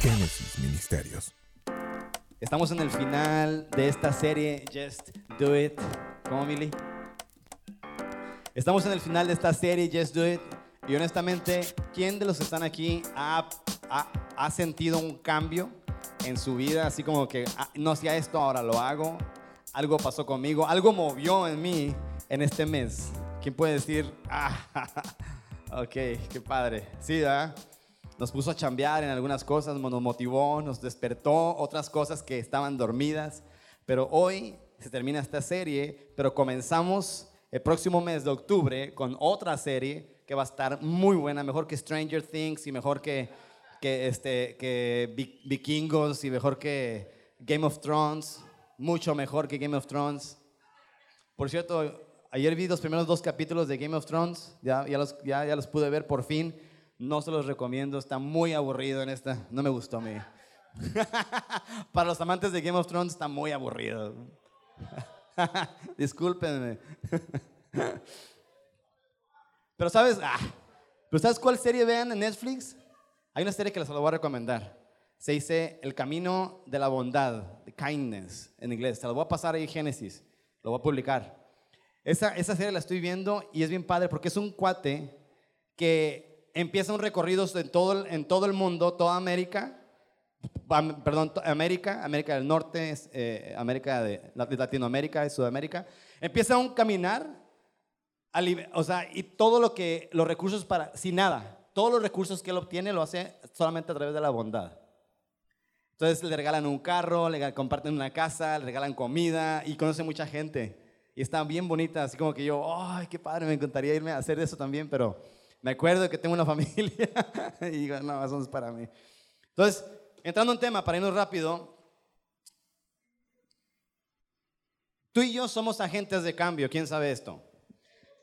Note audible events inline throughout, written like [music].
Génesis Ministerios. Estamos en el final de esta serie Just Do It. ¿Cómo, Mili? Estamos en el final de esta serie Just Do It. Y honestamente, ¿quién de los que están aquí ha, ha- ha sentido un cambio en su vida? Así como que ah, no hacía esto, ahora lo hago. Algo pasó conmigo, algo movió en mí en este mes. ¿Quién puede decir? Ah, [laughs] ok, qué padre. Sí, ¿verdad? Nos puso a chambear en algunas cosas, nos motivó, nos despertó otras cosas que estaban dormidas. Pero hoy se termina esta serie, pero comenzamos el próximo mes de octubre con otra serie que va a estar muy buena, mejor que Stranger Things y mejor que, que, este, que Vi- Vikingos y mejor que Game of Thrones, mucho mejor que Game of Thrones. Por cierto, ayer vi los primeros dos capítulos de Game of Thrones, ya, ya, los, ya, ya los pude ver por fin. No se los recomiendo, está muy aburrido en esta, no me gustó a mí. [laughs] Para los amantes de Game of Thrones está muy aburrido. [laughs] Discúlpenme. [laughs] Pero sabes, ah, ¿pero sabes cuál serie vean en Netflix? Hay una serie que les voy a recomendar. Se dice El Camino de la Bondad, The Kindness en inglés. Se lo voy a pasar ahí Génesis, lo voy a publicar. Esa, esa serie la estoy viendo y es bien padre porque es un cuate que empieza un recorrido en todo, en todo el mundo, toda América, Am- perdón, América, América del Norte, eh, América de, Latinoamérica y Sudamérica. Empieza un caminar, o sea, y todo lo que, los recursos para, sin nada, todos los recursos que él obtiene lo hace solamente a través de la bondad. Entonces le regalan un carro, le comparten una casa, le regalan comida y conoce mucha gente. Y están bien bonitas, así como que yo, ay, qué padre, me encantaría irme a hacer eso también, pero me acuerdo que tengo una [laughs] familia y digo, no, eso no es para mí. Entonces, entrando en tema, para irnos rápido, tú y yo somos agentes de cambio, ¿quién sabe esto?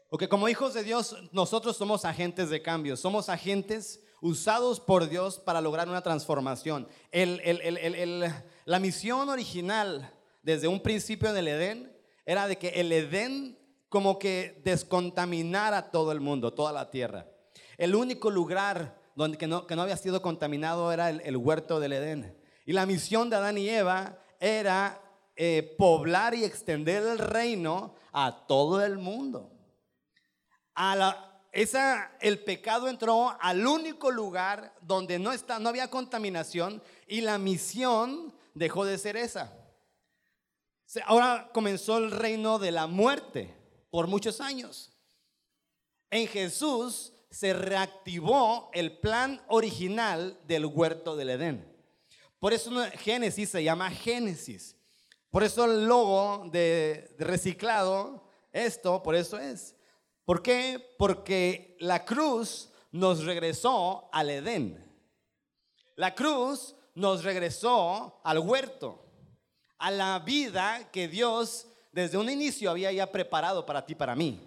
Porque como hijos de Dios, nosotros somos agentes de cambio, somos agentes usados por Dios para lograr una transformación. La misión original desde un principio en el Edén era de que el Edén como que descontaminara todo el mundo, toda la tierra. El único lugar donde que no, había sido contaminado era el, huerto del Edén. Y la misión de Adán y Eva era eh, poblar y extender el reino a todo el mundo el pecado entró al único lugar donde no, está, no había contaminación y la misión dejó de ser esa. Ahora comenzó el reino de la muerte por muchos años. En Jesús se reactivó el plan original del huerto del Edén. Por eso Génesis se llama Génesis. Por eso el logo de, de reciclado, esto, por eso es. ¿Por qué? Porque la cruz nos regresó al Edén. La cruz nos regresó al huerto, a la vida que Dios desde un inicio había ya preparado para ti, para mí.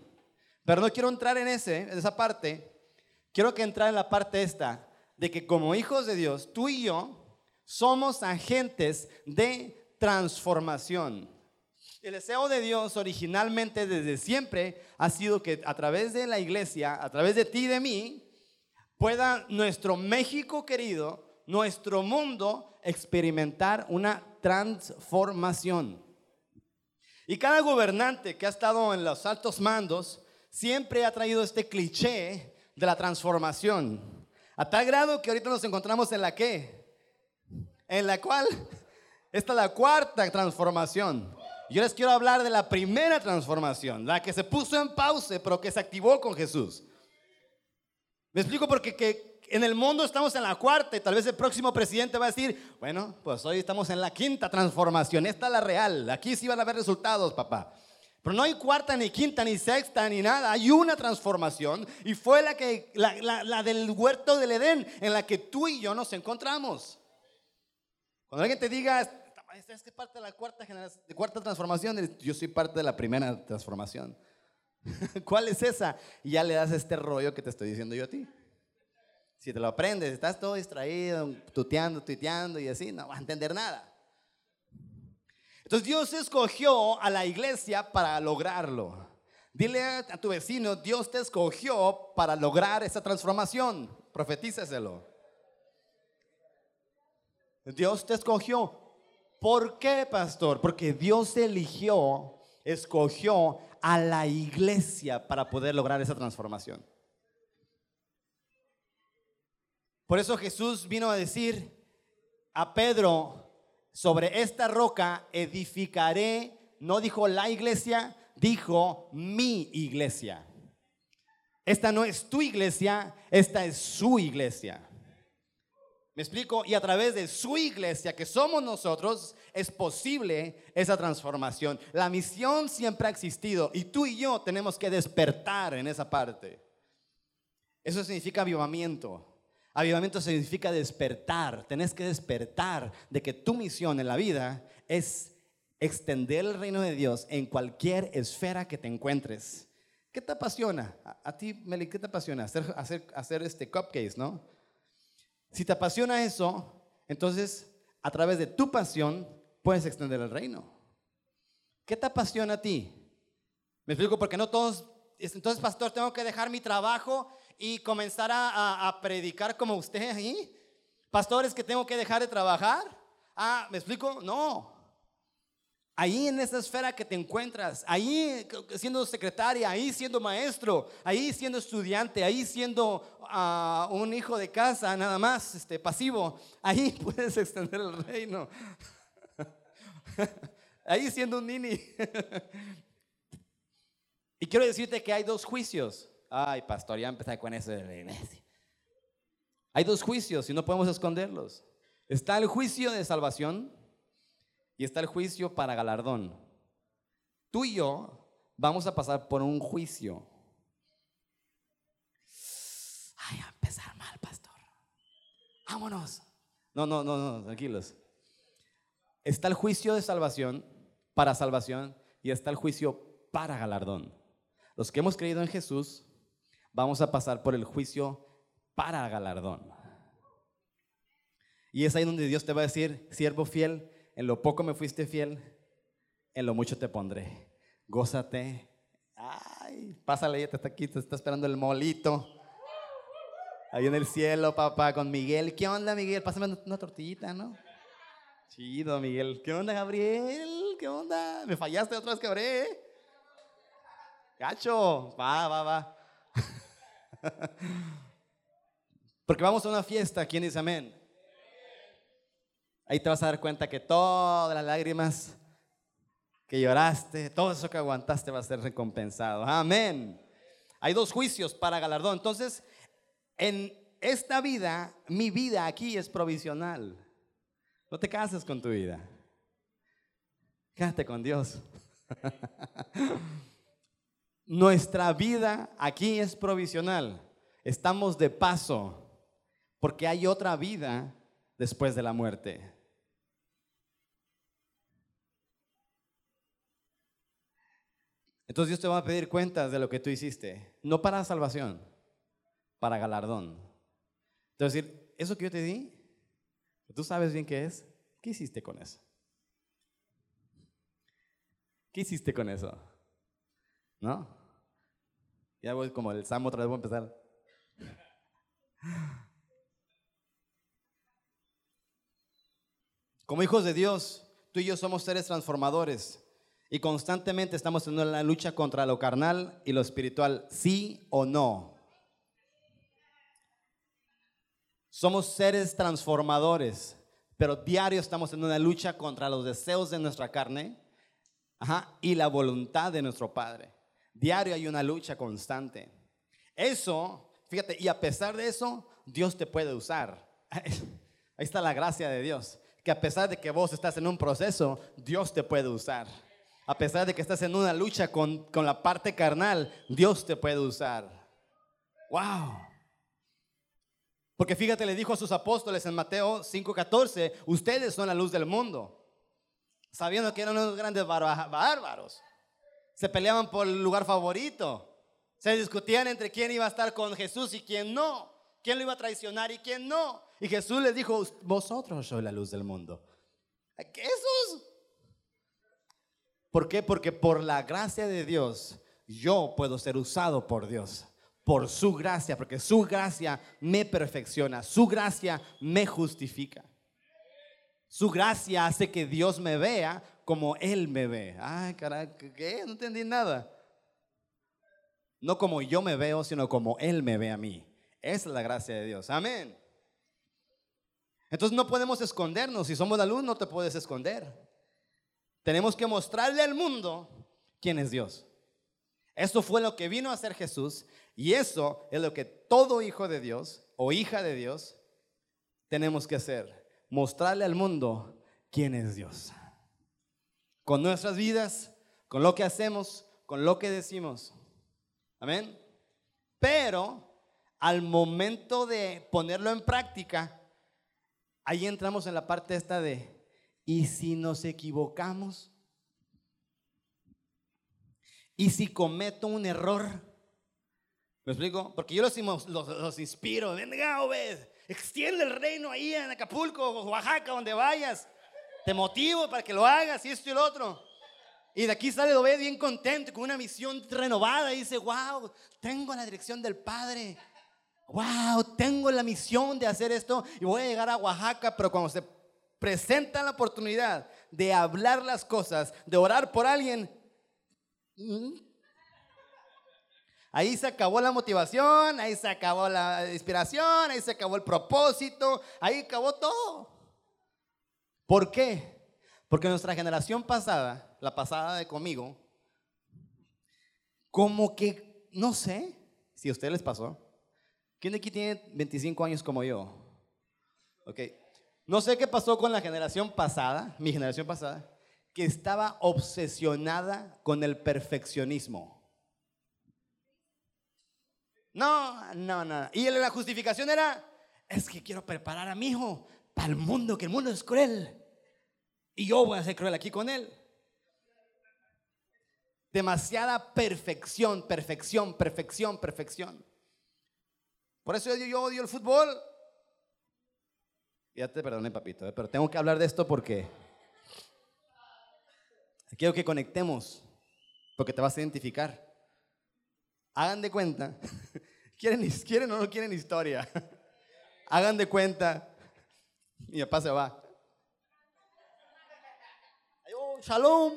Pero no quiero entrar en ese, en esa parte. Quiero que entrar en la parte esta de que como hijos de Dios, tú y yo somos agentes de transformación. El deseo de Dios originalmente desde siempre ha sido que a través de la iglesia, a través de ti y de mí, pueda nuestro México querido, nuestro mundo experimentar una transformación. Y cada gobernante que ha estado en los altos mandos siempre ha traído este cliché de la transformación. A tal grado que ahorita nos encontramos en la que, en la cual, esta es la cuarta transformación. Yo les quiero hablar de la primera transformación, la que se puso en pausa, pero que se activó con Jesús. Me explico porque que en el mundo estamos en la cuarta y tal vez el próximo presidente va a decir, bueno, pues hoy estamos en la quinta transformación, esta es la real, aquí sí van a haber resultados, papá. Pero no hay cuarta, ni quinta, ni sexta, ni nada. Hay una transformación y fue la, que, la, del huerto del Edén en la que tú y yo nos encontramos. Cuando alguien te diga, "Esta es que parte de la cuarta, generación, de cuarta transformación, yo soy parte de la primera transformación. [laughs] ¿Cuál es esa? Y ya le das este rollo que te estoy diciendo yo a ti. Si te lo aprendes, estás todo distraído, tuteando, tuiteando y así, no vas a entender nada. Entonces Dios escogió a la iglesia para lograrlo. Dile a tu vecino, Dios te escogió para lograr esa transformación. Profetíceselo. Dios te escogió. ¿Por qué, pastor? Porque Dios eligió, escogió a la iglesia para poder lograr esa transformación. Por eso Jesús vino a decir a Pedro, sobre esta roca edificaré, no dijo la iglesia, dijo mi iglesia. Esta no es tu iglesia, esta es su iglesia. ¿Me explico? Y a través de su iglesia, que somos nosotros, es posible esa transformación. La misión siempre ha existido y tú y yo tenemos que despertar en esa parte. Eso significa avivamiento. Avivamiento significa despertar. Tenés que despertar de que tu misión en la vida es extender el reino de Dios en cualquier esfera que te encuentres. ¿Qué te apasiona? A, ti, Meli, ¿qué te apasiona? Hacer, hacer, hacer este cupcakes, ¿no? Si te apasiona eso, entonces a través de tu pasión puedes extender el reino. ¿Qué te apasiona a ti? Me explico porque no todos, entonces pastor, tengo que dejar mi trabajo y comenzar a, predicar como usted ahí. Pastores que tengo que dejar de trabajar. Ah, ¿me explico? No. Ahí en esa esfera que te encuentras, ahí siendo secretaria, ahí siendo maestro, ahí siendo estudiante, ahí siendo ah, un hijo de casa, nada más, este, pasivo, ahí [laughs] puedes extender el reino. [laughs] ahí siendo un nini. [laughs] y quiero decirte que hay dos juicios. Ay, pastor, ya empecé con eso de la iglesia. Hay dos juicios y no podemos esconderlos. Está el juicio de salvación y está el juicio para galardón. Tú y yo vamos a pasar por un juicio. Ay, a empezar mal, pastor. Vámonos. No, no, no, no, tranquilos. Está el juicio de salvación, para salvación, y está el juicio para galardón. Los que hemos creído en Jesús, vamos a pasar por el juicio para galardón. Y es ahí donde Dios te va a decir, siervo fiel, en lo poco me fuiste fiel, en lo mucho te pondré. Gózate. Ay, pásale, ya te está aquí, te está esperando el molito. Ahí en el cielo, papá, con Miguel. ¿Qué onda, Miguel? Pásame una tortillita, ¿no? Chido, Miguel. ¿Qué onda, Gabriel? ¿Qué onda? ¿Me fallaste otra vez, Gabriel? Gacho, va, va, va. [laughs] Porque vamos a una fiesta, ¿quién dice amén? Ahí te vas a dar cuenta que todas las lágrimas que lloraste, todo eso que aguantaste va a ser recompensado. Amén. Hay dos juicios para galardón. Entonces, en esta vida, mi vida aquí es provisional. No te cases con tu vida. Quédate con Dios. [laughs] Nuestra vida aquí es provisional. Estamos de paso porque hay otra vida después de la muerte. Entonces Dios te va a pedir cuentas de lo que tú hiciste, no para salvación, para galardón. Decir, eso que yo te di, tú sabes bien qué es, ¿qué hiciste con eso? ¿Qué hiciste con eso? ¿No? Ya voy como el Salmo otra vez voy a empezar. Como hijos de Dios, tú y yo somos seres transformadores. Y constantemente estamos en una lucha contra lo carnal y lo espiritual, sí o no. Somos seres transformadores, pero diario estamos en una lucha contra los deseos de nuestra carne y la voluntad de nuestro Padre. Diario hay una lucha constante. Eso, fíjate, y a pesar de eso, Dios te puede usar. [laughs] Ahí está la gracia de Dios, que a pesar de que vos estás en un proceso, Dios te puede usar a pesar de que estás en una lucha con, la parte carnal, Dios te puede usar. ¡Wow! Porque fíjate, le dijo a sus apóstoles en Mateo 5:14, ustedes son la luz del mundo. Sabiendo que eran unos grandes bárbaros. Se peleaban por el lugar favorito. Se discutían entre quién iba a estar con Jesús y quién no. Quién lo iba a traicionar y quién no. Y Jesús les dijo, vosotros sois la luz del mundo. Esos ¿Por qué? Porque por la gracia de Dios yo puedo ser usado por Dios. Por su gracia, porque su gracia me perfecciona, su gracia me justifica. Su gracia hace que Dios me vea como Él me ve. Ay, caray. No entendí nada. No como yo me veo, sino como Él me ve a mí. Esa es la gracia de Dios. Amén. Entonces no podemos escondernos. Si somos la luz, no te puedes esconder. Tenemos que mostrarle al mundo quién es Dios. Eso fue lo que vino a hacer Jesús y eso es lo que todo hijo de Dios o hija de Dios tenemos que hacer. Mostrarle al mundo quién es Dios. Con nuestras vidas, con lo que hacemos, con lo que decimos. Amén. Pero al momento de ponerlo en práctica, ahí entramos en la parte esta de, ¿y si nos equivocamos? ¿Y si cometo un error? ¿Me explico? Porque yo los, los, inspiro, venga, Obed, extiende el reino ahí en Acapulco, Oaxaca, donde vayas. Te motivo para que lo hagas y esto y el otro. Y de aquí sale Obed bien contento, con una misión renovada. Y dice, wow, tengo la dirección del Padre. Wow, tengo la misión de hacer esto y voy a llegar a Oaxaca, pero cuando se presenta la oportunidad de hablar las cosas, de orar por alguien, mm, ahí se acabó la motivación, ahí se acabó la inspiración, ahí se acabó el propósito, ahí acabó todo. ¿Por qué? Porque nuestra generación pasada, la pasada de conmigo, como que, no sé si a ustedes les pasó, ¿quién de aquí tiene 25 años como yo? Ok, no sé qué pasó con la generación pasada, mi generación pasada, que estaba obsesionada con el perfeccionismo. No, no, no. Y la justificación era, es que quiero preparar a mi hijo para el mundo, que el mundo es cruel. Y yo voy a ser cruel aquí con él. Demasiada perfección, perfección, perfección, perfección. Por eso yo, odio el fútbol. Ya te perdoné, papito, eh, pero tengo que hablar de esto porque quiero que conectemos, porque te vas a identificar. Hagan de cuenta, [laughs] quieren, quieren o no quieren historia. [laughs] Hagan de cuenta, mi papá se va. Shalom.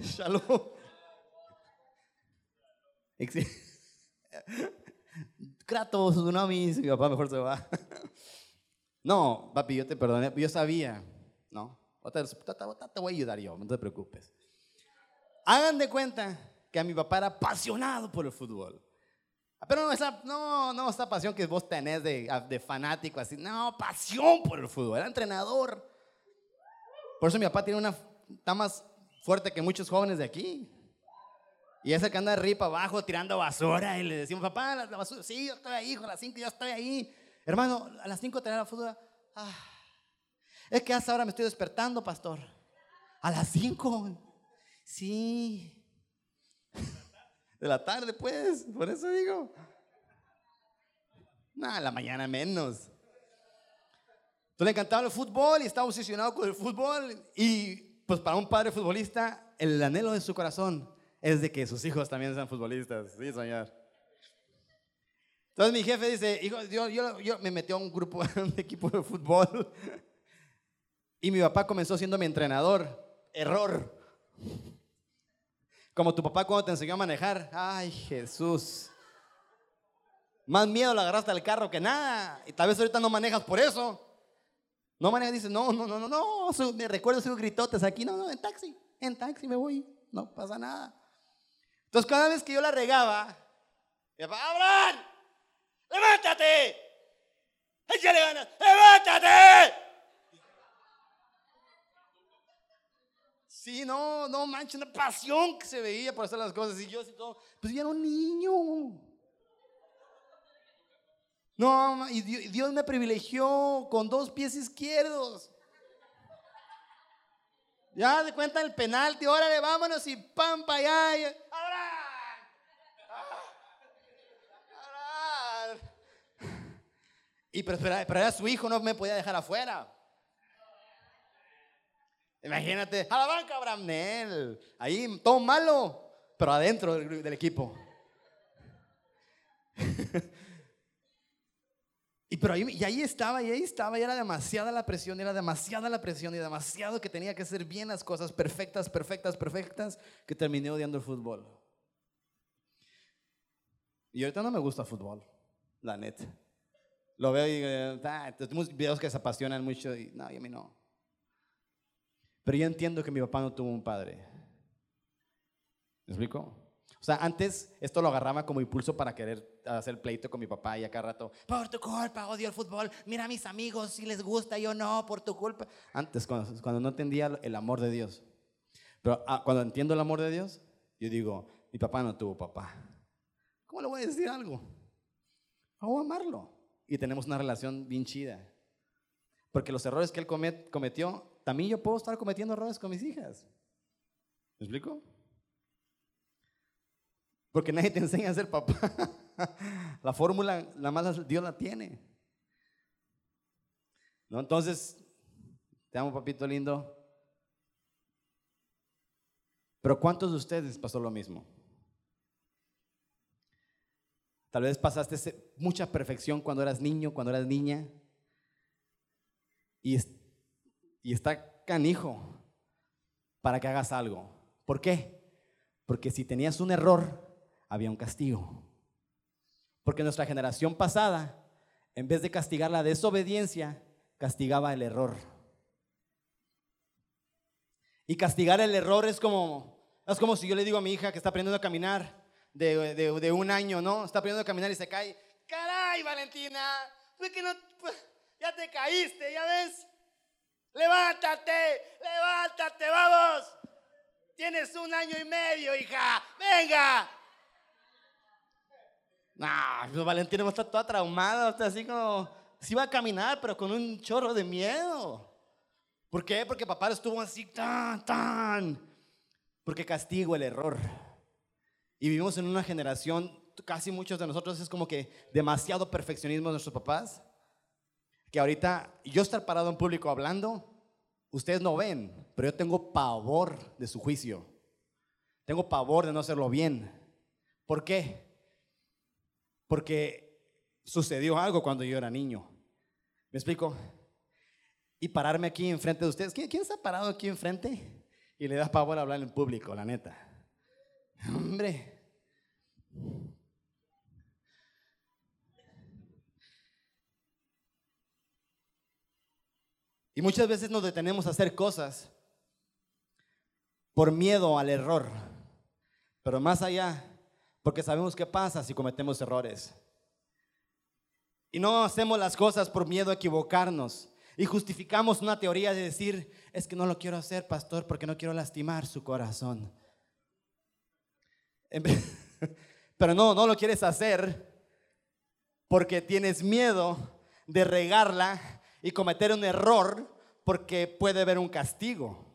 Shalom. Kratos, tsunamis, mi papá mejor se va. No, papi, yo te perdoné, yo sabía, ¿no? Te, te voy a ayudar yo, no te preocupes. Hagan de cuenta que a mi papá era apasionado por el fútbol. Pero no esa, no, no esta pasión que vos tenés de, de fanático, así. No, pasión por el fútbol. Era entrenador. Por eso mi papá tiene una está más fuerte que muchos jóvenes de aquí. Y ese que anda arriba abajo tirando basura y le decimos, papá, la, basura, sí, yo estoy ahí, a las 5 yo estoy ahí. Hermano, a las 5 tener la basura. Ah, es que hasta ahora me estoy despertando, pastor. A las 5. Sí. [laughs] De la tarde, pues, por eso digo. Nada, la mañana menos. Entonces le encantaba el fútbol y estaba obsesionado con el fútbol y pues para un padre futbolista, el anhelo de su corazón es de que sus hijos también sean futbolistas. Sí, señor. Entonces mi jefe dice, hijo, yo, me metió a un grupo, [laughs] a un equipo de fútbol. Y mi papá comenzó siendo mi entrenador. Error. Como tu papá cuando te enseñó a manejar. Ay, Jesús. Más miedo le agarraste al carro que nada. Y tal vez ahorita no manejas por eso. No maneja, dice, no, no, no, no, no, me recuerdo sus gritotes aquí, no, no, en taxi, en taxi me voy, no pasa nada. Entonces cada vez que yo la regaba, ¡Abraham! ¡Levántate! ¡Échale ganas! ¡Levántate! Sí, no, no manches, una pasión que se veía por hacer las cosas. Y yo así todo, pues yo era un niño. No, y Dios me privilegió con dos pies izquierdos. Ya de cuenta el penalti, órale, vámonos y pam, para allá. Y pero, pero, era su hijo, no me podía dejar afuera. Imagínate, a la banca, Abraham Ahí todo malo, pero adentro del equipo. [laughs] Y, pero ahí, y ahí estaba, y ahí estaba, y era demasiada la presión, y era demasiada la presión, y demasiado que tenía que hacer bien las cosas perfectas, perfectas, perfectas, que terminé odiando el fútbol. Y ahorita no me gusta fútbol, la neta. Lo veo y ah, tenemos videos que se apasionan mucho, y no, y a mí no. Pero yo entiendo que mi papá no tuvo un padre. ¿Me explico? O sea, antes esto lo agarraba como impulso para querer hacer pleito con mi papá y acá rato, por tu culpa, odio el fútbol, mira a mis amigos si les gusta, yo no, por tu culpa. Antes, cuando, cuando no entendía el amor de Dios. Pero ah, cuando entiendo el amor de Dios, yo digo, mi papá no tuvo papá. ¿Cómo le voy a decir algo? A amarlo. Y tenemos una relación bien chida. Porque los errores que él cometió, también yo puedo estar cometiendo errores con mis hijas. ¿Me explico? Porque nadie te [laughs] enseña a ser papá. la fórmula, la más Dios la tiene. ¿No? Entonces, te amo, papito lindo. Pero ¿cuántos de ustedes pasó lo mismo? Tal vez pasaste mucha perfección cuando eras niño, cuando eras niña. Y, y está canijo para que hagas algo. ¿Por qué? Porque si tenías un error, había un castigo. Porque nuestra generación pasada, en vez de castigar la desobediencia, castigaba el error. Y castigar el error es como, es como si yo le digo a mi hija que está aprendiendo a caminar de, de, un año, ¿no? Está aprendiendo a caminar y se cae. ¡Caray, Valentina! que no, pues, ya te caíste, ¿ya ves? Levántate, levántate, vamos. Tienes un año y medio, hija. Venga, Nah, pues Valentina está toda traumada, está así como, sí va a caminar, pero con un chorro de miedo. ¿Por qué? Porque papá estuvo así, tan, tan. Porque castigo el error. Y vivimos en una generación, casi muchos de nosotros es como que demasiado perfeccionismo de nuestros papás. Que ahorita yo estar parado en público hablando, ustedes no ven, pero yo tengo pavor de su juicio. Tengo pavor de no hacerlo bien. ¿Por qué? Porque sucedió algo cuando yo era niño. ¿Me explico? Y pararme aquí enfrente de ustedes. ¿Quién, quién está parado aquí enfrente? Y le da pavor hablar en público, la neta. [laughs] Hombre. Y muchas veces nos detenemos a hacer cosas por miedo al error. Pero más allá, porque sabemos qué pasa si cometemos errores. Y no hacemos las cosas por miedo a equivocarnos. Y justificamos una teoría de decir, es que no lo quiero hacer, pastor, porque no quiero lastimar su corazón. [laughs] Pero no, no lo quieres hacer porque tienes miedo de regarla y cometer un error porque puede haber un castigo.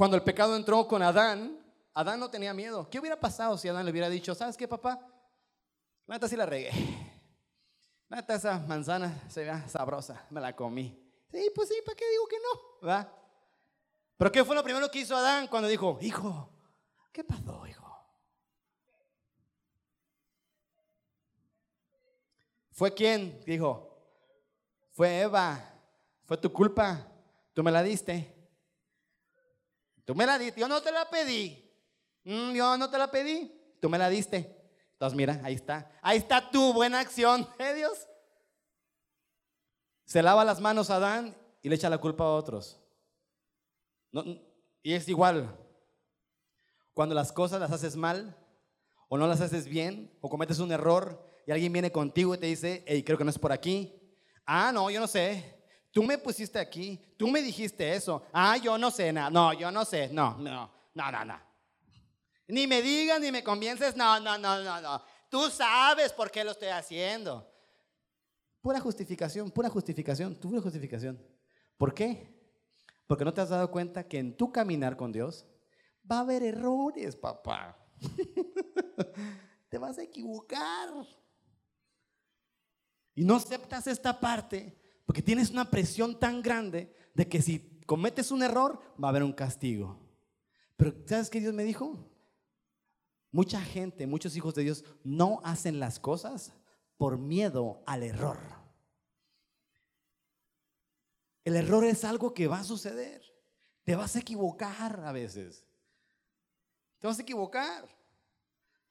Cuando el pecado entró con Adán, Adán no tenía miedo. ¿Qué hubiera pasado si Adán le hubiera dicho, ¿sabes qué, papá? La neta sí la regué. La neta esa manzana se ve sabrosa, me la comí. Sí, pues sí, ¿para qué digo que no? ¿Va? Pero ¿qué fue lo primero que hizo Adán cuando dijo, hijo, ¿qué pasó, hijo? ¿Fue quién? Dijo, fue Eva, fue tu culpa, tú me la diste. Tú me la diste, yo no te la pedí. Mm, yo no te la pedí, tú me la diste. Entonces mira, ahí está. Ahí está tu buena acción, [laughs] ¿eh Dios? Se lava las manos a Adán y le echa la culpa a otros. y es igual. Cuando las cosas las haces mal, o no las haces bien, o cometes un error, y alguien viene contigo y te dice, hey, creo que no es por aquí. Ah, no, yo no sé. Tú me pusiste aquí, tú me dijiste eso. Ah, yo no sé nada. No, yo no sé. No, no, no, no, no. Ni me digas, ni me convences. No, no, no, no, no. Tú sabes por qué lo estoy haciendo. Pura justificación, pura justificación, pura justificación. ¿Por qué? Porque no te has dado cuenta que en tu caminar con Dios va a haber errores, papá. [laughs] te vas a equivocar. Y no aceptas esta parte porque tienes una presión tan grande de que si cometes un error, va a haber un castigo. Pero ¿sabes qué Dios me dijo? Mucha gente, muchos hijos de Dios no hacen las cosas por miedo al error. El error es algo que va a suceder. Te vas a equivocar a veces. Te vas a equivocar.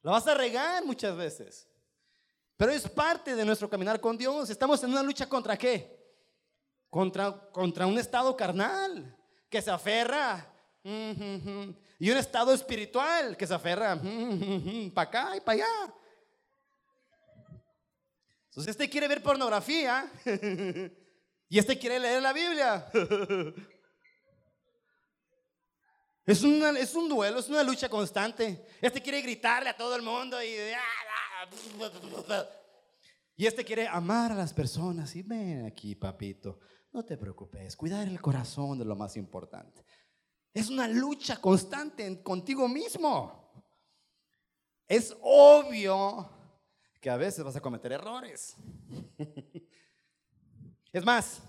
La vas a regar muchas veces. Pero es parte de nuestro caminar con Dios. Estamos en una lucha contra qué? Contra, contra un estado carnal que se aferra. Y un estado espiritual que se aferra para acá y para allá. Entonces este quiere ver pornografía [laughs] y este quiere leer la Biblia. [laughs] Es, es un duelo, es una lucha constante. Este quiere gritarle a todo el mundo y... [laughs] Y este quiere amar a las personas y ven aquí, papito, no te preocupes, cuidar el corazón de lo más importante. Es una lucha constante contigo mismo. Es obvio que a veces vas a cometer errores. [laughs] Es más,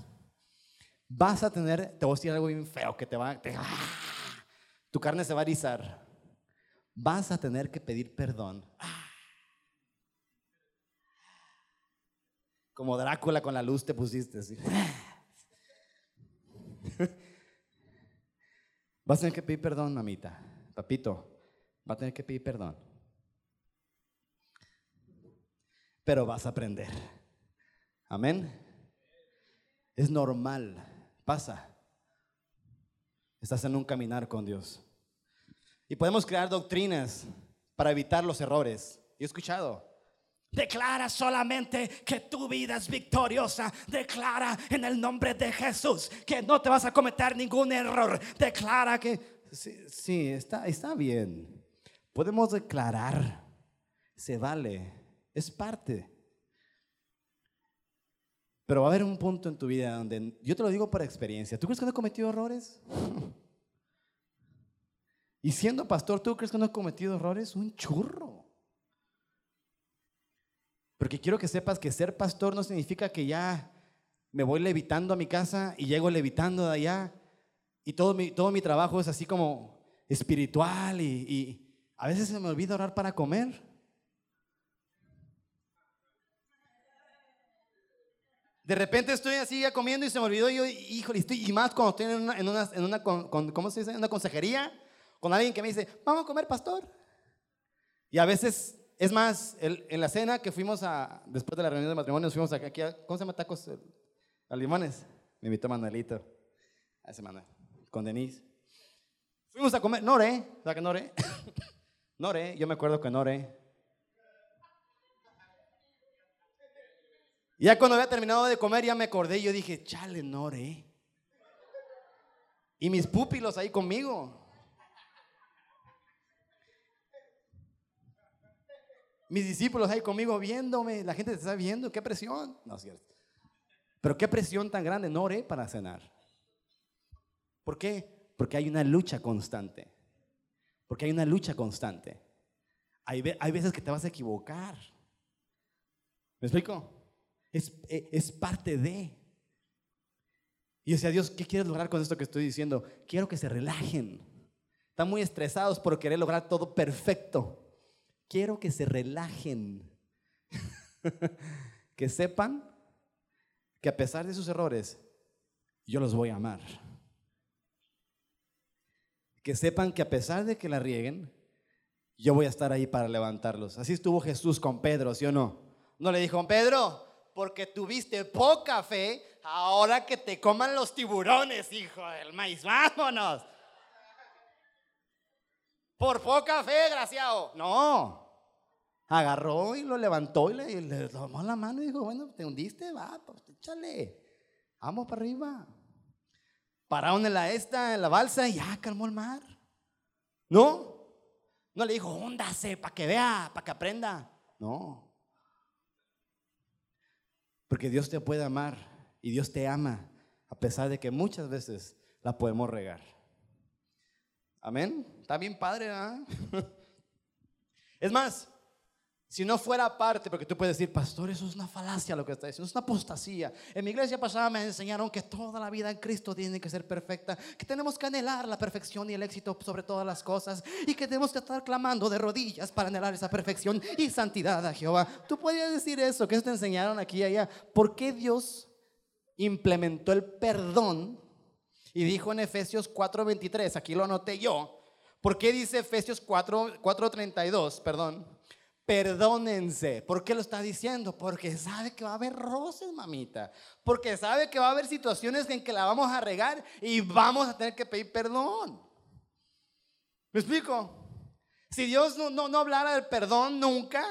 vas a tener, te voy a decir algo bien feo que te va, a tu carne se va a erizar. Vas a tener que pedir perdón. Como Drácula con la luz te pusiste así. [laughs] Vas a tener que pedir perdón, mamita. Papito, va a tener que pedir perdón. Pero vas a aprender. Amén. Es normal. Pasa. Estás en un caminar con Dios. Y podemos crear doctrinas para evitar los errores. Yo he escuchado. Declara solamente que tu vida es victoriosa. Declara en el nombre de Jesús que no te vas a cometer ningún error. Declara que... Sí, está, está bien. Podemos declarar. Se vale. Es parte. Pero va a haber un punto en tu vida donde, yo te lo digo por experiencia, ¿tú crees que no he cometido errores? [laughs] y siendo pastor, ¿tú crees que no he cometido errores? Un churro. Porque quiero que sepas que ser pastor no significa que ya me voy levitando a mi casa y llego levitando de allá y todo mi, todo mi trabajo es así como espiritual y, a veces se me olvida orar para comer. De repente estoy así ya comiendo y se me olvidó. Yo, híjole, estoy, y más cuando estoy en una, en una, en una ¿cómo se dice? En una consejería con alguien que me dice, vamos a comer, pastor. Y a veces, es más, en la cena que fuimos a, después de la reunión de matrimonio, fuimos aquí, a, ¿cómo se llama tacos? A limones. Me invitó Manuelito a ese Manuel, con Denise. Fuimos a comer, Nore, ¿sabes que Nore? [laughs] Nore, yo me acuerdo que Nore ya cuando había terminado de comer, ya me acordé y yo dije, chale, Nore. Y mis pupilos ahí conmigo. Mis discípulos ahí conmigo viéndome. La gente te está viendo. Qué presión. No es cierto. Pero qué presión tan grande. No oré para cenar. ¿Por qué? Porque hay una lucha constante. Porque hay una lucha constante. Hay, hay veces que te vas a equivocar. ¿Me explico? E, es, parte de. Y decía, Dios, ¿qué quieres lograr con esto que estoy diciendo? Quiero que se relajen. Están muy estresados por querer lograr todo perfecto. Quiero que se relajen. [laughs] que sepan que a pesar de sus errores, yo los voy a amar. Que sepan que a pesar de que la rieguen, yo voy a estar ahí para levantarlos. Así estuvo Jesús con Pedro, ¿sí o no? No le dijo, Pedro, porque tuviste poca fe, ahora que te coman los tiburones, hijo del maíz, vámonos. Por poca fe, graciado. No. Agarró y lo levantó y le, tomó la mano y dijo, bueno, te hundiste, va, pues échale. Vamos para arriba. Pararon en la en la balsa y ya calmó el mar. ¿No? No le dijo, húndase para que vea, para que aprenda. No. Porque Dios te puede amar y Dios te ama, a pesar de que muchas veces la podemos regar. Amén. Está bien padre, [laughs] Es más, Si no fuera parte, porque tú puedes decir, pastor, eso es una falacia lo que está diciendo, es una apostasía. En mi iglesia pasada me enseñaron que toda la vida en Cristo tiene que ser perfecta, que tenemos que anhelar la perfección y el éxito sobre todas las cosas y que tenemos que estar clamando de rodillas para anhelar esa perfección y santidad a Jehová. Tú podrías decir eso, que eso te enseñaron aquí y allá. ¿Por qué Dios implementó el perdón y dijo en Efesios 4:23, aquí lo anoté yo, ¿por qué dice Efesios 4:32, perdón? perdónense. ¿Por qué lo está diciendo? Porque sabe que va a haber roces, mamita. Porque sabe que va a haber situaciones en que la vamos a regar y vamos a tener que pedir perdón. ¿Me explico? Si Dios no, no, hablara del perdón nunca,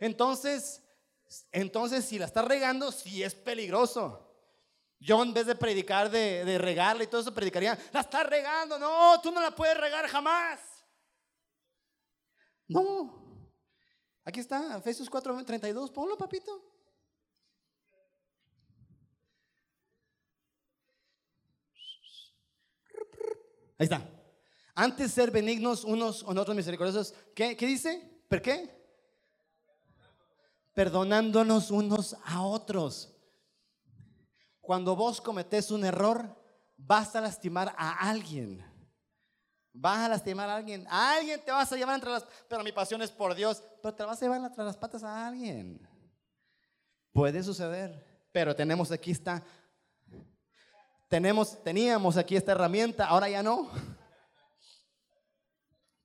entonces, entonces si la está regando, sí es peligroso. Yo en vez de predicar de, de regarla y todo eso, predicaría, la está regando, no, tú no la puedes regar jamás. No, Aquí está, Efesios 4:32. Ponlo, papito. Ahí está. Antes ser benignos unos con otros misericordiosos. ¿Qué, ¿Qué dice? ¿Por qué? Perdonándonos unos a otros. Cuando vos cometés un error, vas a lastimar a alguien. Vas a lastimar a alguien. A alguien te vas a llevar entre las... Pero mi pasión es por Dios. Pero te vas a llevar entre las patas a alguien. Puede suceder. Pero tenemos aquí esta... Tenemos, teníamos aquí esta herramienta. Ahora ya no.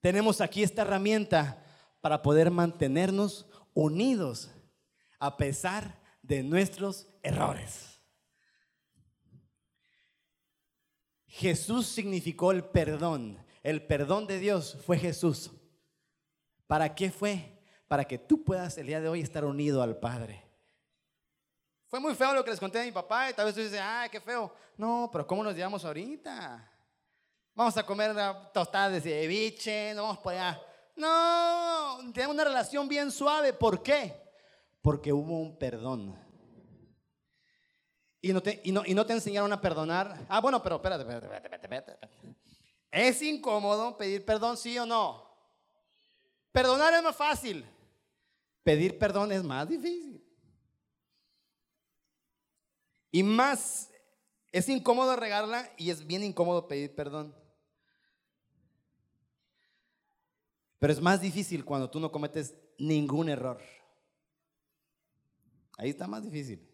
Tenemos aquí esta herramienta para poder mantenernos unidos a pesar de nuestros errores. Jesús significó el perdón. El perdón de Dios fue Jesús. ¿Para qué fue? Para que tú puedas el día de hoy estar unido al Padre. Fue muy feo lo que les conté a mi papá y tal vez tú dices, ay, qué feo. No, pero ¿cómo nos llevamos ahorita? Vamos a comer tostadas de ceviche, no vamos por allá. No, tenemos una relación bien suave. ¿Por qué? Porque hubo un perdón. Y no te, y no, y no te enseñaron a perdonar. Ah, bueno, pero espérate, espérate, espérate, espérate. ¿Es incómodo pedir perdón, sí o no? Perdonar es más fácil. Pedir perdón es más difícil. Y más, es incómodo regarla y es bien incómodo pedir perdón. Pero es más difícil cuando tú no cometes ningún error. Ahí está más difícil.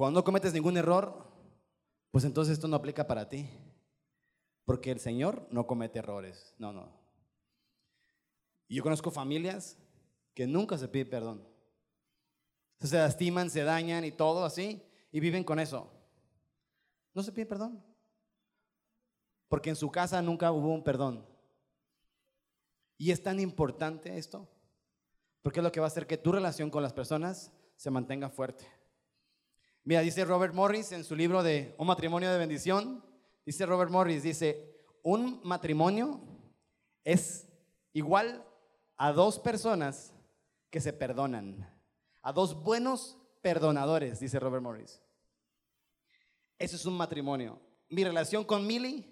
Cuando no cometes ningún error, pues entonces esto no aplica para ti. Porque el Señor no comete errores. No, no. Yo conozco familias que nunca se pide perdón. Se lastiman, se dañan y todo así, y viven con eso. No se pide perdón. Porque en su casa nunca hubo un perdón. Y es tan importante esto, porque es lo que va a hacer que tu relación con las personas se mantenga fuerte. Mira, dice Robert Morris en su libro de Un matrimonio de bendición, dice Robert Morris, dice, un matrimonio es igual a dos personas que se perdonan, a dos buenos perdonadores, dice Robert Morris. Eso es un matrimonio. Mi relación con Millie,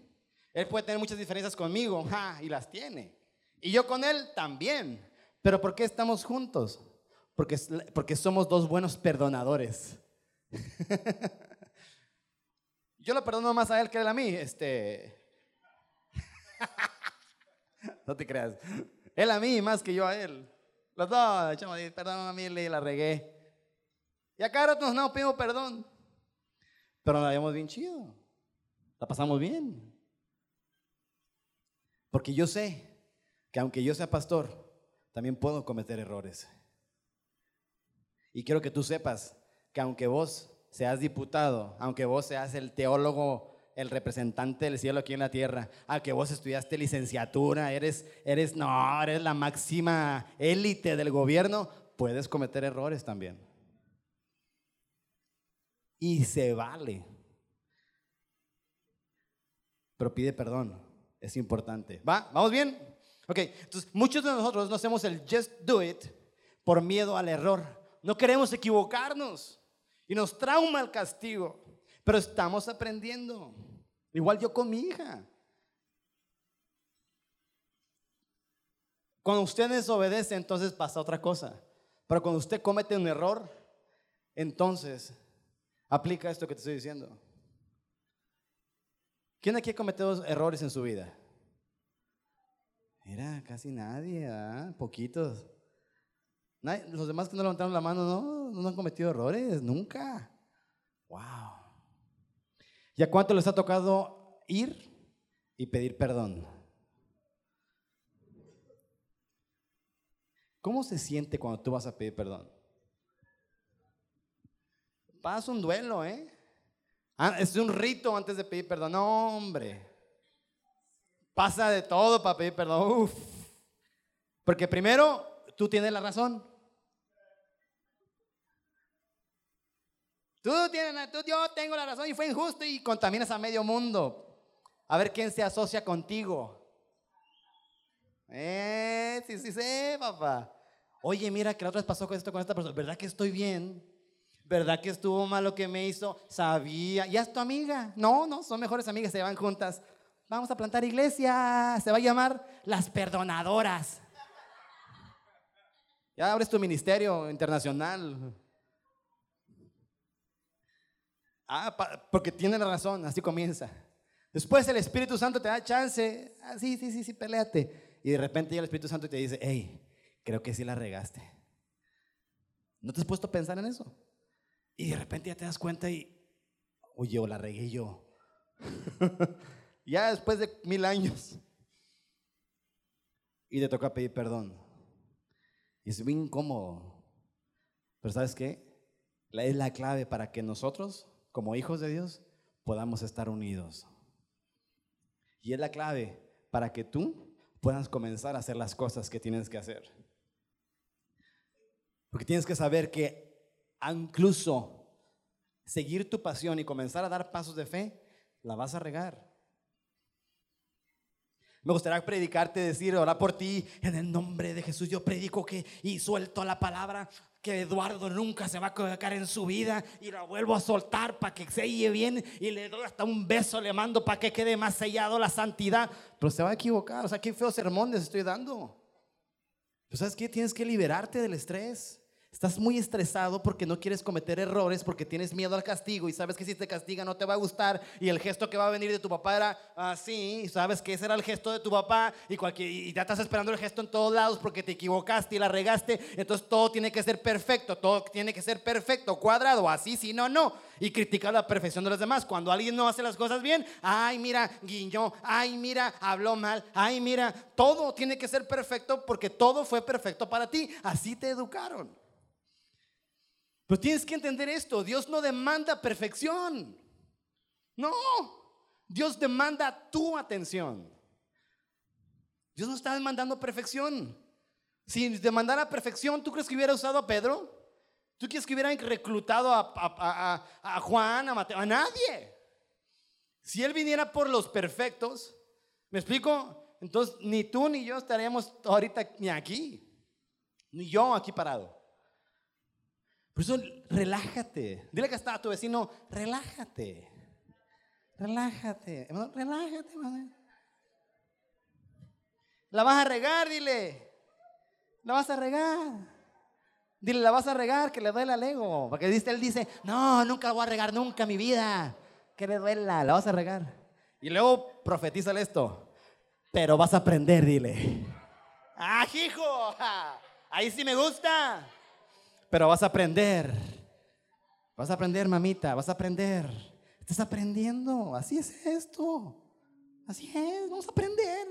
él puede tener muchas diferencias conmigo, y las tiene. Y yo con él también. Pero ¿por qué estamos juntos? Porque, porque somos dos buenos perdonadores. [laughs] Yo lo perdono más a él que él a mí. Este. [laughs] no te creas. Él a mí más que yo a él. Los dos, echamos, perdón a mí, le la regué. Y acá nosotros no pedimos perdón. Pero la vemos bien chido. La pasamos bien. Porque yo sé que aunque yo sea pastor, también puedo cometer errores. Y quiero que tú sepas que aunque vos seas diputado, aunque vos seas el teólogo, el representante del cielo aquí en la tierra, aunque vos estudiaste licenciatura, eres, eres, no, eres la máxima élite del gobierno, puedes cometer errores también. Y se vale. Pero pide perdón, es importante. ¿Va? ¿Vamos bien? Ok, entonces muchos de nosotros no hacemos el just do it por miedo al error. No queremos equivocarnos y nos trauma el castigo, pero estamos aprendiendo. Igual yo con mi hija. Cuando usted desobedece, entonces pasa otra cosa. Pero cuando usted comete un error, entonces aplica esto que te estoy diciendo. ¿Quién aquí ha cometido errores en su vida? Mira, casi nadie, poquitos. Los demás que no levantaron la mano, no, han cometido errores, nunca. Wow. ¿Y a cuánto les ha tocado ir y pedir perdón? ¿Cómo se siente cuando tú vas a pedir perdón? Pasa un duelo, ¿eh? Ah, es un rito antes de pedir perdón. No, hombre. Pasa de todo para pedir perdón. Porque primero, tú tienes la razón. Tú tienes, tú, yo tengo la razón y fue injusto y contaminas a medio mundo. A ver quién se asocia contigo. Eh, sí, sí, sí, papá. Oye, mira que la otra vez pasó con esto con esta persona. ¿Verdad que estoy bien? ¿Verdad que estuvo mal lo que me hizo? Sabía. ¿Ya es tu amiga? No, no, son mejores amigas, se van juntas. Vamos a plantar iglesia. Se va a llamar Las Perdonadoras. Ya abres tu ministerio internacional. Ah, porque tiene la razón, así comienza. Después el Espíritu Santo te da chance. Ah, sí, sí, sí, sí, peleate. Y de repente llega el Espíritu Santo te dice, hey, creo que sí la regaste. ¿No te has puesto a pensar en eso? Y de repente ya te das cuenta y, oye, o la regué yo. [laughs] ya después de mil años. Y te toca pedir perdón. Y es bien incómodo. Pero ¿sabes qué? Es la clave para que nosotros como hijos de Dios, podamos estar unidos. Y es la clave para que tú puedas comenzar a hacer las cosas que tienes que hacer. Porque tienes que saber que incluso seguir tu pasión y comenzar a dar pasos de fe, la vas a regar. Me gustaría predicarte, decir, orar por ti en el nombre de Jesús. Yo predico que y suelto la palabra que Eduardo nunca se va a colocar en su vida y la vuelvo a soltar para que selle bien y le doy hasta un beso, le mando para que quede más sellado la santidad. Pero se va a equivocar, o sea, qué feo sermón les estoy dando. Pues sabes qué, tienes que liberarte del estrés. Estás muy estresado porque no quieres cometer errores, porque tienes miedo al castigo y sabes que si te castiga no te va a gustar y el gesto que va a venir de tu papá era así, y sabes que ese era el gesto de tu papá y, cualquier, y ya estás esperando el gesto en todos lados porque te equivocaste y la regaste, entonces todo tiene que ser perfecto, todo tiene que ser perfecto, cuadrado, así, si no, no. Y criticar la perfección de los demás. Cuando alguien no hace las cosas bien, ay, mira, guiñó, ay, mira, habló mal, ay, mira, todo tiene que ser perfecto porque todo fue perfecto para ti, así te educaron. Pero tienes que entender esto, Dios no demanda perfección. No, Dios demanda tu atención. Dios no está demandando perfección. Si demandara perfección, ¿tú crees que hubiera usado a Pedro? ¿Tú crees que hubieran reclutado a, a Juan, a Mateo? A nadie. Si Él viniera por los perfectos, ¿me explico? Entonces ni tú ni yo estaríamos ahorita ni aquí, ni yo aquí parado. Por eso, relájate. Dile que está a tu vecino, relájate. Relájate. Relájate, madre. La vas a regar, dile. La vas a regar. Dile, la vas a regar, que le duela al ego. Porque él dice, no, nunca la voy a regar, nunca mi vida. Que le duela, la vas a regar. Y luego profetízale esto. Pero vas a aprender, dile. ¡Ah, hijo! [laughs] Ahí sí me gusta. Pero vas a aprender. Vas a aprender, mamita, vas a aprender. Estás aprendiendo. Así es esto. Así es, vamos a aprender.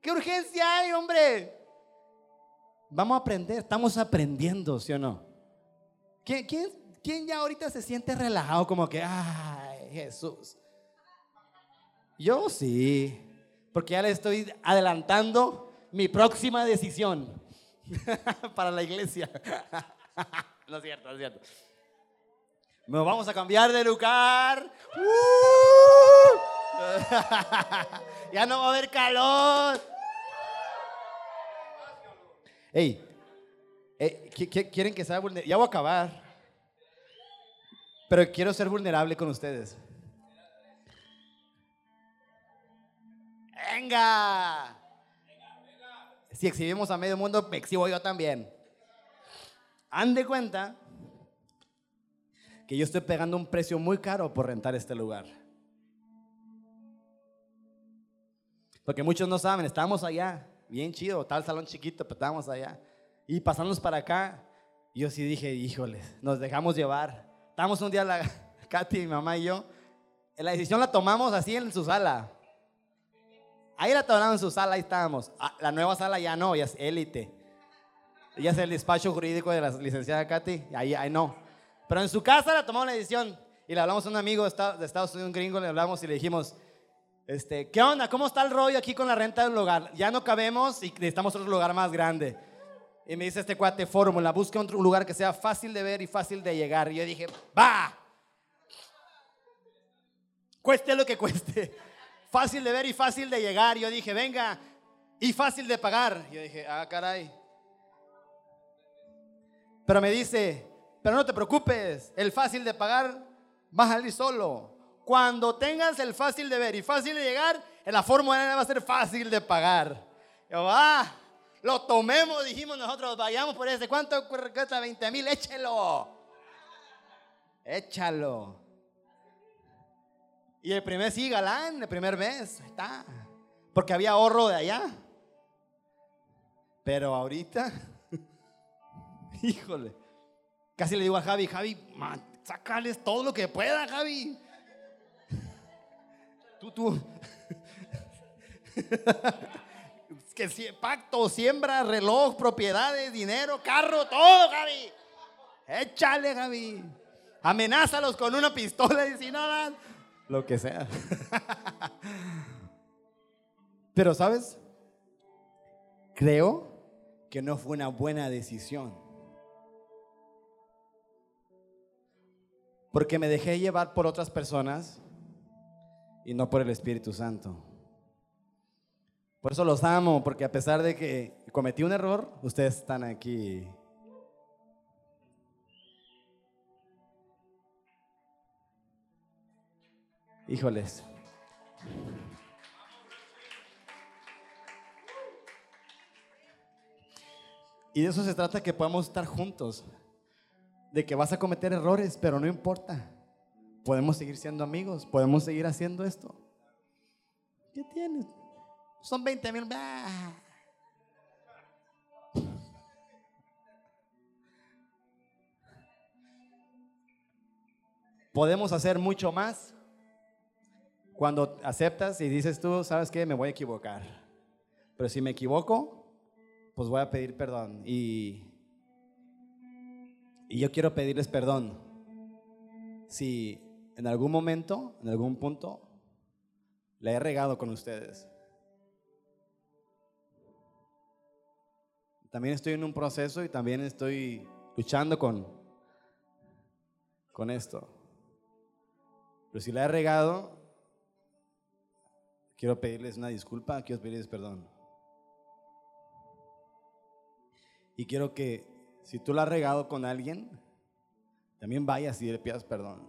¿Qué urgencia hay, hombre? Vamos a aprender, estamos aprendiendo, ¿sí o no? ¿Quién, quién, quién ya ahorita se siente relajado como que, ay, Jesús? Yo sí, porque ya le estoy adelantando mi próxima decisión. [laughs] para la iglesia. [laughs] no es cierto, no es cierto. Nos vamos a cambiar de lugar. ¡Uh! [laughs] ya no va a haber calor. Hey, ¿quieren que sea vulnerable? Ya voy a acabar. Pero quiero ser vulnerable con ustedes. Venga. Si exhibimos a medio mundo, exhibo yo también. Ande cuenta que yo estoy pegando un precio muy caro por rentar este lugar. Porque muchos no saben, estábamos allá, bien chido, tal salón chiquito, pero estábamos allá. Y pasamos para acá, yo sí dije, híjole, nos dejamos llevar. Estábamos un día, la, [laughs] Katy, mi mamá y yo, la decisión la tomamos así en su sala. Ahí la tomamos en su sala, ahí estábamos. Ah, la nueva sala ya no, ya es élite. Ya es el despacho jurídico de la licenciada Katy, ahí, ahí no. Pero en su casa la tomamos la decisión y le hablamos a un amigo de Estados Unidos, un gringo, le hablamos y le dijimos, este, ¿qué onda? ¿Cómo está el rollo aquí con la renta del lugar? Ya no cabemos y necesitamos otro lugar más grande. Y me dice este cuate, fórmula, busca un lugar que sea fácil de ver y fácil de llegar. Y yo dije, va. Cueste lo que cueste. Fácil de ver y fácil de llegar. Yo dije, venga. Y fácil de pagar. Yo dije, ah, caray. Pero me dice, pero no te preocupes, el fácil de pagar va a salir solo. Cuando tengas el fácil de ver y fácil de llegar, la fórmula va a ser fácil de pagar. Yo, ah, lo tomemos, dijimos nosotros, vayamos por ese. ¿Cuánto cuesta 20 mil? Échelo. Échalo. Y el primer sí, galán, el primer mes, está. Porque había ahorro de allá. Pero ahorita, [laughs] híjole, casi le digo a Javi, Javi, man, sácales todo lo que pueda, Javi. [laughs] Tú, tú. [laughs] si, pacto, siembra, reloj, propiedades, dinero, carro, todo, Javi. Échale, Javi. Amenázalos con una pistola y si no lo que sea. Pero, ¿sabes? Creo que no fue una buena decisión. Porque me dejé llevar por otras personas y no por el Espíritu Santo. Por eso los amo, porque a pesar de que cometí un error, ustedes están aquí. Híjoles. Y de eso se trata que podamos estar juntos. De que vas a cometer errores, pero no importa. Podemos seguir siendo amigos, podemos seguir haciendo esto. ¿Qué tienes? Son 20 mil. Podemos hacer mucho más cuando aceptas y dices tú, sabes que me voy a equivocar. Pero si me equivoco, pues voy a pedir perdón. Y, yo quiero pedirles perdón. Si en algún momento, en algún punto, le he regado con ustedes. También estoy en un proceso y también estoy luchando con, con esto. Pero si le he regado, quiero pedirles una disculpa, quiero pedirles perdón. Y quiero que si tú la has regado con alguien, también vayas y le pidas perdón.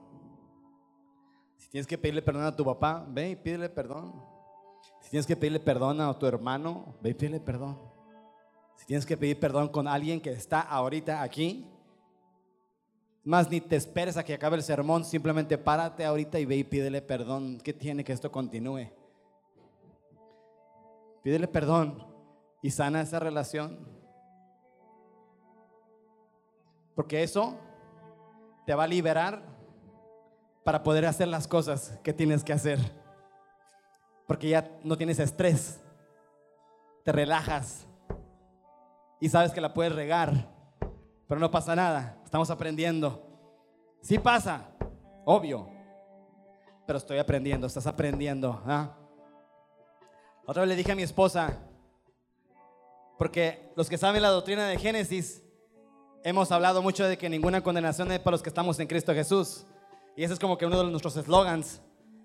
Si tienes que pedirle perdón a tu papá, ve y pídele perdón. Si tienes que pedirle perdón a tu hermano, ve y pídele perdón. Si tienes que pedir perdón con alguien que está ahorita aquí, más ni te esperes a que acabe el sermón, simplemente párate ahorita y ve y pídele perdón. ¿Qué tiene que esto continúe? Pídele perdón y sana esa relación. Porque eso te va a liberar para poder hacer las cosas que tienes que hacer. Porque ya no tienes estrés, te relajas y sabes que la puedes regar, pero no pasa nada, estamos aprendiendo. Sí pasa, obvio, pero estoy aprendiendo, estás aprendiendo. ¿ah? Otra vez le dije a mi esposa, porque los que saben la doctrina de Génesis, hemos hablado mucho de que ninguna condenación es para los que estamos en Cristo Jesús. Y ese es como que uno de nuestros eslogans.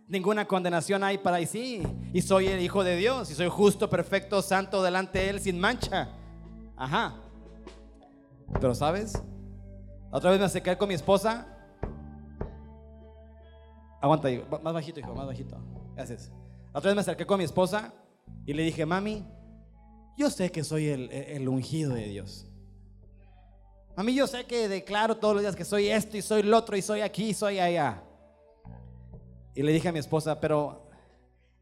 Ninguna condenación hay para y sí. Y soy el Hijo de Dios. Y soy justo, perfecto, santo delante de Él, sin mancha. Ajá. Pero ¿sabes? Otra vez me acerqué con mi esposa. Aguanta, más bajito, hijo, más bajito. Gracias. Otra vez me acerqué con mi esposa y le dije, mami, yo sé que soy el, el ungido de Dios. A mí yo sé que declaro todos los días que soy esto y soy lo otro y soy aquí y soy allá. Y le dije a mi esposa, pero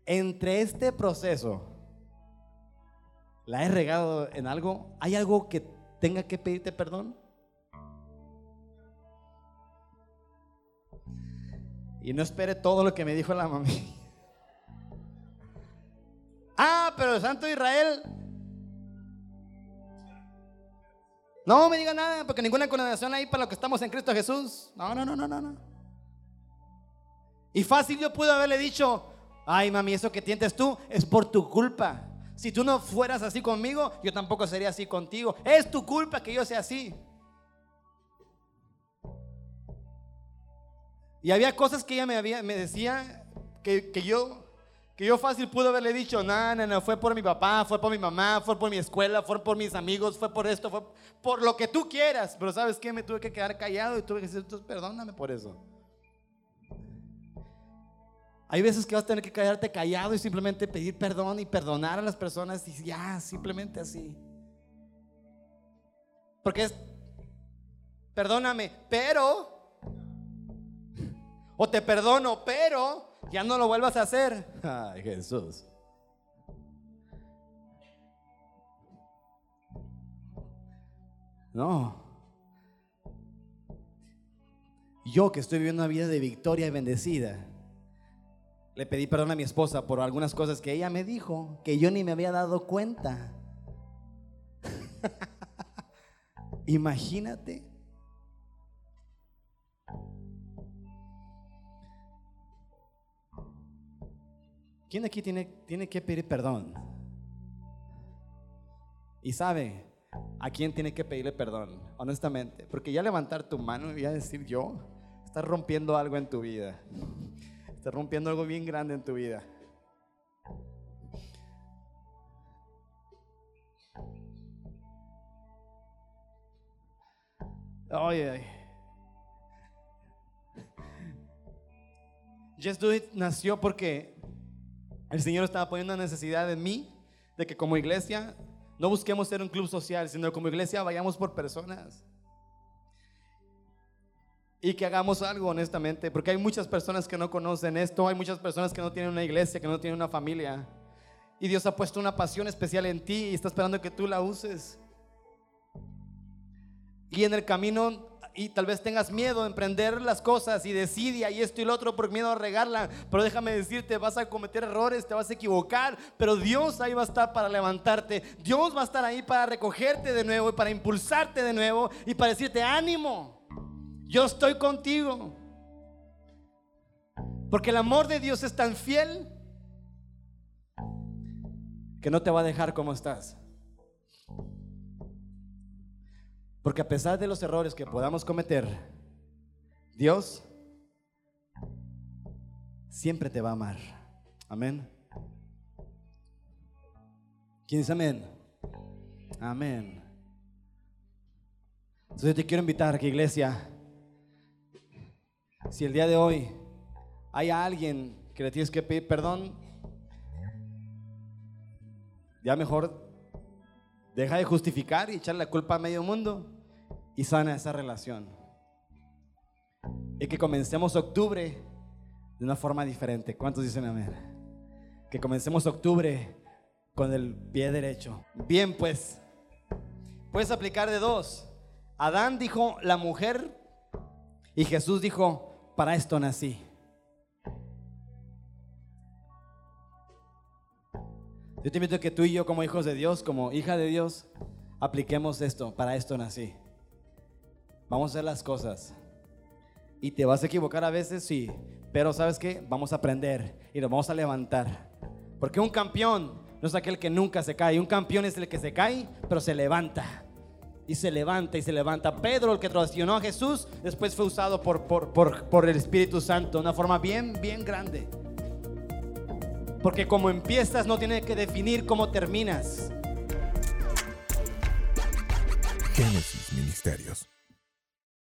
entre este proceso, ¿la he regado en algo? ¿Hay algo que tenga que pedirte perdón? Y no espere todo lo que me dijo la mami. Ah, pero el Santo Israel. No me diga nada, porque ninguna condenación hay para lo que estamos en Cristo Jesús. No, no, no, no, no. Y fácil yo pude haberle dicho, ay mami, eso que tientes tú es por tu culpa. Si tú no fueras así conmigo, yo tampoco sería así contigo. Es tu culpa que yo sea así. Y había cosas que ella me, había, me decía que, que yo que yo fácil pude haberle dicho, no, no, no, fue por mi papá, fue por mi mamá, fue por mi escuela, fue por mis amigos, fue por esto, fue por lo que tú quieras. Pero ¿sabes qué? Me tuve que quedar callado y tuve que decir, perdóname por eso. Hay veces que vas a tener que quedarte callado y simplemente pedir perdón y perdonar a las personas y ya, simplemente así. Porque es, perdóname, pero, o te perdono, pero ya no lo vuelvas a hacer. [laughs] Ay, Jesús. No. Yo que estoy viviendo una vida de victoria y bendecida le pedí perdón a mi esposa por algunas cosas que ella me dijo que yo ni me había dado cuenta. [laughs] Imagínate. ¿Quién aquí tiene, tiene que pedir perdón? Y sabe a quién tiene que pedirle perdón, honestamente. Porque ya levantar tu mano y ya decir yo, estás rompiendo algo en tu vida. Estás rompiendo algo bien grande en tu vida. Ay, ay. Just Do It nació porque el Señor estaba poniendo una necesidad en mí de que como iglesia no busquemos ser un club social, sino como iglesia vayamos por personas y que hagamos algo honestamente, porque hay muchas personas que no conocen esto, hay muchas personas que no tienen una iglesia, que no tienen una familia. Y Dios ha puesto una pasión especial en ti y está esperando que tú la uses. Y en el camino, y tal vez tengas miedo de emprender las cosas y decidir y esto y lo otro por miedo a regarla. Pero déjame decirte, vas a cometer errores, te vas a equivocar, pero Dios ahí va a estar para levantarte. Dios va a estar ahí para recogerte de nuevo y para impulsarte de nuevo y para decirte ánimo. Yo estoy contigo. Porque el amor de Dios es tan fiel que no te va a dejar como estás. Porque a pesar de los errores que podamos cometer, Dios siempre te va a amar. Amén. ¿Quién dice amén? Amén. Entonces te quiero invitar a que iglesia si el día de hoy hay alguien que le tienes que pedir perdón, ya mejor deja de justificar y echar la culpa a medio mundo y sana esa relación. Y que comencemos octubre de una forma diferente. ¿Cuántos dicen amén? Que comencemos octubre con el pie derecho. Bien, pues, puedes aplicar de dos. Adán dijo la mujer y Jesús dijo para esto nací. Yo te invito a que tú y yo como hijos de Dios, como hija de Dios, apliquemos esto, para esto nací. Vamos a hacer las cosas. Y te vas a equivocar a veces, sí, pero ¿sabes qué? Vamos a aprender y nos vamos a levantar. Porque un campeón no es aquel que nunca se cae, un campeón es el que se cae, pero se levanta y se levanta y se levanta. Pedro, el que traicionó a Jesús, después fue usado por, por, el Espíritu Santo de una forma bien, bien grande. Porque como empiezas no tiene que definir cómo terminas. Génesis Ministerios.